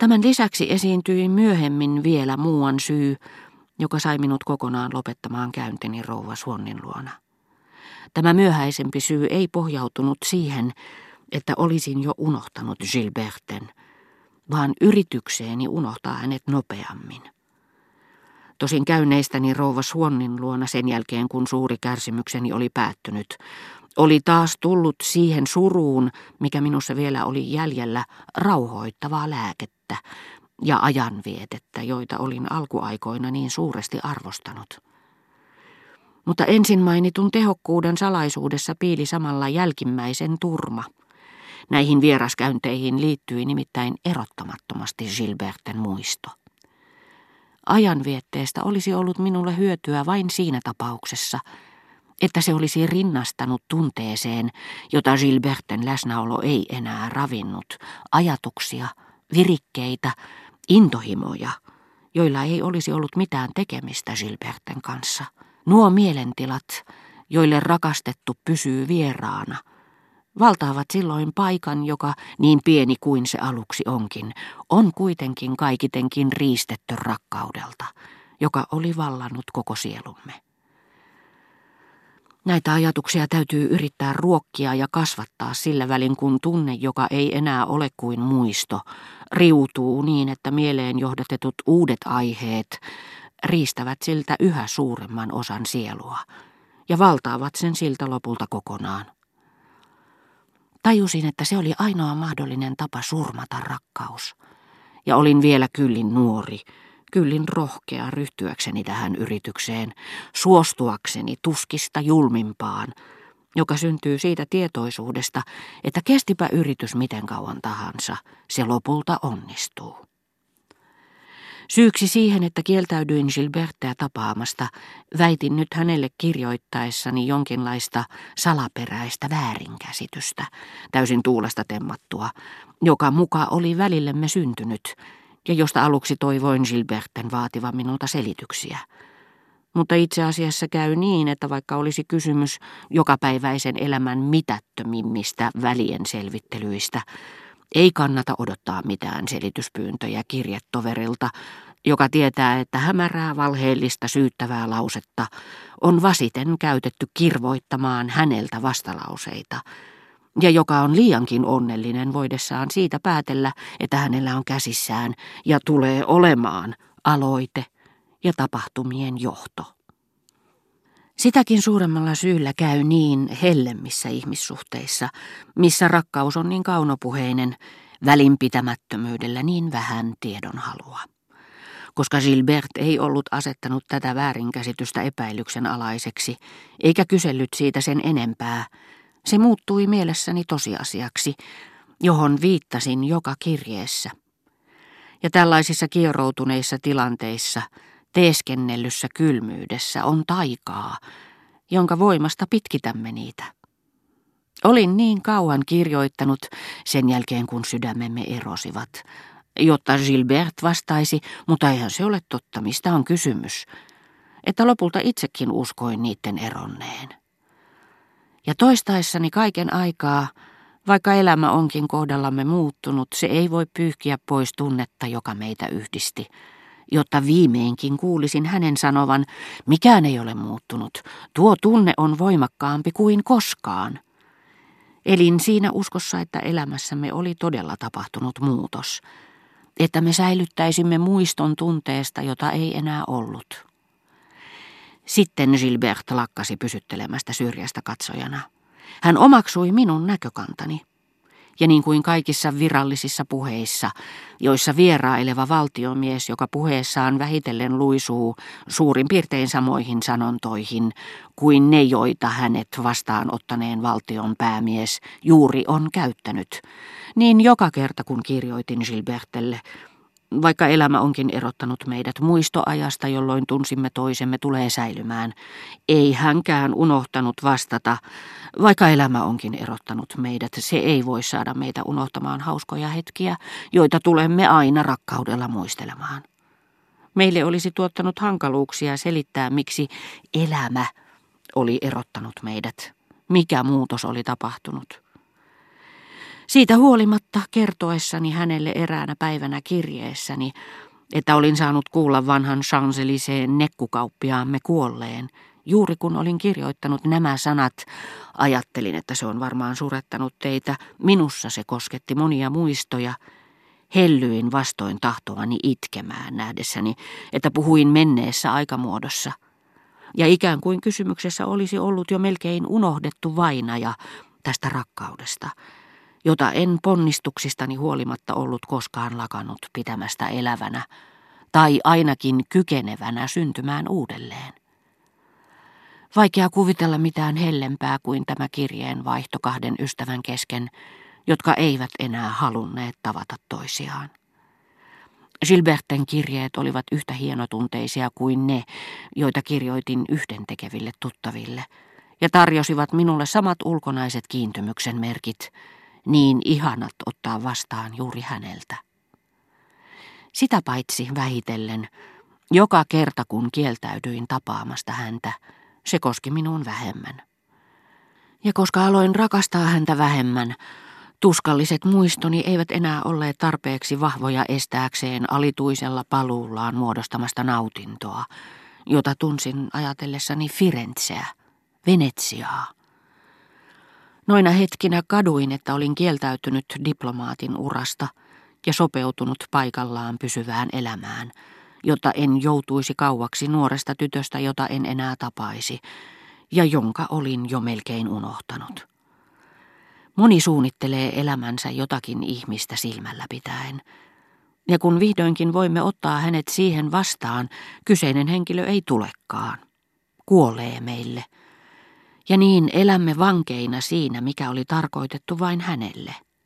Tämän lisäksi esiintyi myöhemmin vielä muuan syy, joka sai minut kokonaan lopettamaan käynteni rouva Suonnin luona. Tämä myöhäisempi syy ei pohjautunut siihen, että olisin jo unohtanut Gilberten, vaan yritykseeni unohtaa hänet nopeammin. Tosin käyneistäni rouva Suonnin luona sen jälkeen, kun suuri kärsimykseni oli päättynyt, oli taas tullut siihen suruun, mikä minussa vielä oli jäljellä, rauhoittavaa lääkettä ja ajanvietettä, joita olin alkuaikoina niin suuresti arvostanut. Mutta ensin mainitun tehokkuuden salaisuudessa piili samalla jälkimmäisen turma. Näihin vieraskäynteihin liittyi nimittäin erottamattomasti Gilberten muisto. Ajanvietteestä olisi ollut minulle hyötyä vain siinä tapauksessa, että se olisi rinnastanut tunteeseen, jota Gilberten läsnäolo ei enää ravinnut, ajatuksia, virikkeitä, intohimoja, joilla ei olisi ollut mitään tekemistä Gilberten kanssa. Nuo mielentilat, joille rakastettu pysyy vieraana, valtaavat silloin paikan, joka, niin pieni kuin se aluksi onkin, on kuitenkin kaikitenkin riistetty rakkaudelta, joka oli vallannut koko sielumme. Näitä ajatuksia täytyy yrittää ruokkia ja kasvattaa sillä välin, kun tunne, joka ei enää ole kuin muisto, riutuu niin, että mieleen johdatetut uudet aiheet riistävät siltä yhä suuremman osan sielua ja valtaavat sen siltä lopulta kokonaan. Tajusin, että se oli ainoa mahdollinen tapa surmata rakkaus. Ja olin vielä kyllin nuori, kyllin rohkea ryhtyäkseni tähän yritykseen, suostuakseni tuskista julmimpaan, joka syntyy siitä tietoisuudesta, että kestipä yritys miten kauan tahansa, se lopulta onnistuu. Syyksi siihen, että kieltäydyin Gilbertteä tapaamasta, väitin nyt hänelle kirjoittaessani jonkinlaista salaperäistä väärinkäsitystä, täysin tuulesta temmattua, joka muka oli välillemme syntynyt, ja josta aluksi toivoin Gilberten vaativan minulta selityksiä. Mutta itse asiassa käy niin, että vaikka olisi kysymys jokapäiväisen elämän mitättömimmistä välien selvittelyistä, ei kannata odottaa mitään selityspyyntöjä kirjetoverilta, joka tietää, että hämärää valheellista syyttävää lausetta on vasiten käytetty kirvoittamaan häneltä vastalauseita, ja joka on liiankin onnellinen voidessaan siitä päätellä, että hänellä on käsissään ja tulee olemaan aloite ja tapahtumien johto. Sitäkin suuremmalla syyllä käy niin hellemmissä ihmissuhteissa, missä rakkaus on niin kaunopuheinen, välinpitämättömyydellä niin vähän tiedonhalua. Koska Gilbert ei ollut asettanut tätä väärinkäsitystä epäilyksen alaiseksi, eikä kysellyt siitä sen enempää, se muuttui mielessäni tosiasiaksi, johon viittasin joka kirjeessä. Ja tällaisissa kieroutuneissa tilanteissa – teeskennellyssä kylmyydessä on taikaa, jonka voimasta pitkitämme niitä. Olin niin kauan kirjoittanut sen jälkeen, kun sydämemme erosivat, jotta Gilbert vastaisi, mutta eihän se ole totta, mistä on kysymys, että lopulta itsekin uskoin niiden eronneen. Ja toistaessani kaiken aikaa, vaikka elämä onkin kohdallamme muuttunut, se ei voi pyyhkiä pois tunnetta, joka meitä yhdisti – jotta viimeinkin kuulisin hänen sanovan, mikään ei ole muuttunut, tuo tunne on voimakkaampi kuin koskaan. Elin siinä uskossa, että elämässämme oli todella tapahtunut muutos, että me säilyttäisimme muiston tunteesta, jota ei enää ollut. Sitten Gilbert lakkasi pysyttelemästä syrjästä katsojana. Hän omaksui minun näkökantani ja niin kuin kaikissa virallisissa puheissa, joissa vieraileva valtiomies, joka puheessaan vähitellen luisuu suurin piirtein samoihin sanontoihin kuin ne, joita hänet vastaanottaneen valtion päämies juuri on käyttänyt, niin joka kerta kun kirjoitin Gilbertelle, vaikka elämä onkin erottanut meidät muistoajasta, jolloin tunsimme toisemme, tulee säilymään. Ei hänkään unohtanut vastata, vaikka elämä onkin erottanut meidät, se ei voi saada meitä unohtamaan hauskoja hetkiä, joita tulemme aina rakkaudella muistelemaan. Meille olisi tuottanut hankaluuksia selittää, miksi elämä oli erottanut meidät, mikä muutos oli tapahtunut. Siitä huolimatta kertoessani hänelle eräänä päivänä kirjeessäni, että olin saanut kuulla vanhan Chanceliseen nekkukauppiaamme kuolleen, juuri kun olin kirjoittanut nämä sanat, ajattelin, että se on varmaan surettanut teitä, minussa se kosketti monia muistoja, hellyin vastoin tahtovani itkemään nähdessäni, että puhuin menneessä aikamuodossa. Ja ikään kuin kysymyksessä olisi ollut jo melkein unohdettu vainaja tästä rakkaudesta, jota en ponnistuksistani huolimatta ollut koskaan lakannut pitämästä elävänä, tai ainakin kykenevänä syntymään uudelleen. Vaikea kuvitella mitään hellempää kuin tämä kirjeen vaihto kahden ystävän kesken, jotka eivät enää halunneet tavata toisiaan. Gilberten kirjeet olivat yhtä hienotunteisia kuin ne, joita kirjoitin yhdentekeville tuttaville, ja tarjosivat minulle samat ulkonaiset kiintymyksen merkit, niin ihanat ottaa vastaan juuri häneltä. Sitä paitsi vähitellen, joka kerta kun kieltäydyin tapaamasta häntä, se koski minuun vähemmän. Ja koska aloin rakastaa häntä vähemmän, tuskalliset muistoni eivät enää olleet tarpeeksi vahvoja estääkseen alituisella paluullaan muodostamasta nautintoa, jota tunsin ajatellessani Firenzeä, Venetsiaa. Noina hetkinä kaduin, että olin kieltäytynyt diplomaatin urasta ja sopeutunut paikallaan pysyvään elämään – jotta en joutuisi kauaksi nuoresta tytöstä, jota en enää tapaisi, ja jonka olin jo melkein unohtanut. Moni suunnittelee elämänsä jotakin ihmistä silmällä pitäen. Ja kun vihdoinkin voimme ottaa hänet siihen vastaan, kyseinen henkilö ei tulekaan. Kuolee meille. Ja niin elämme vankeina siinä, mikä oli tarkoitettu vain hänelle.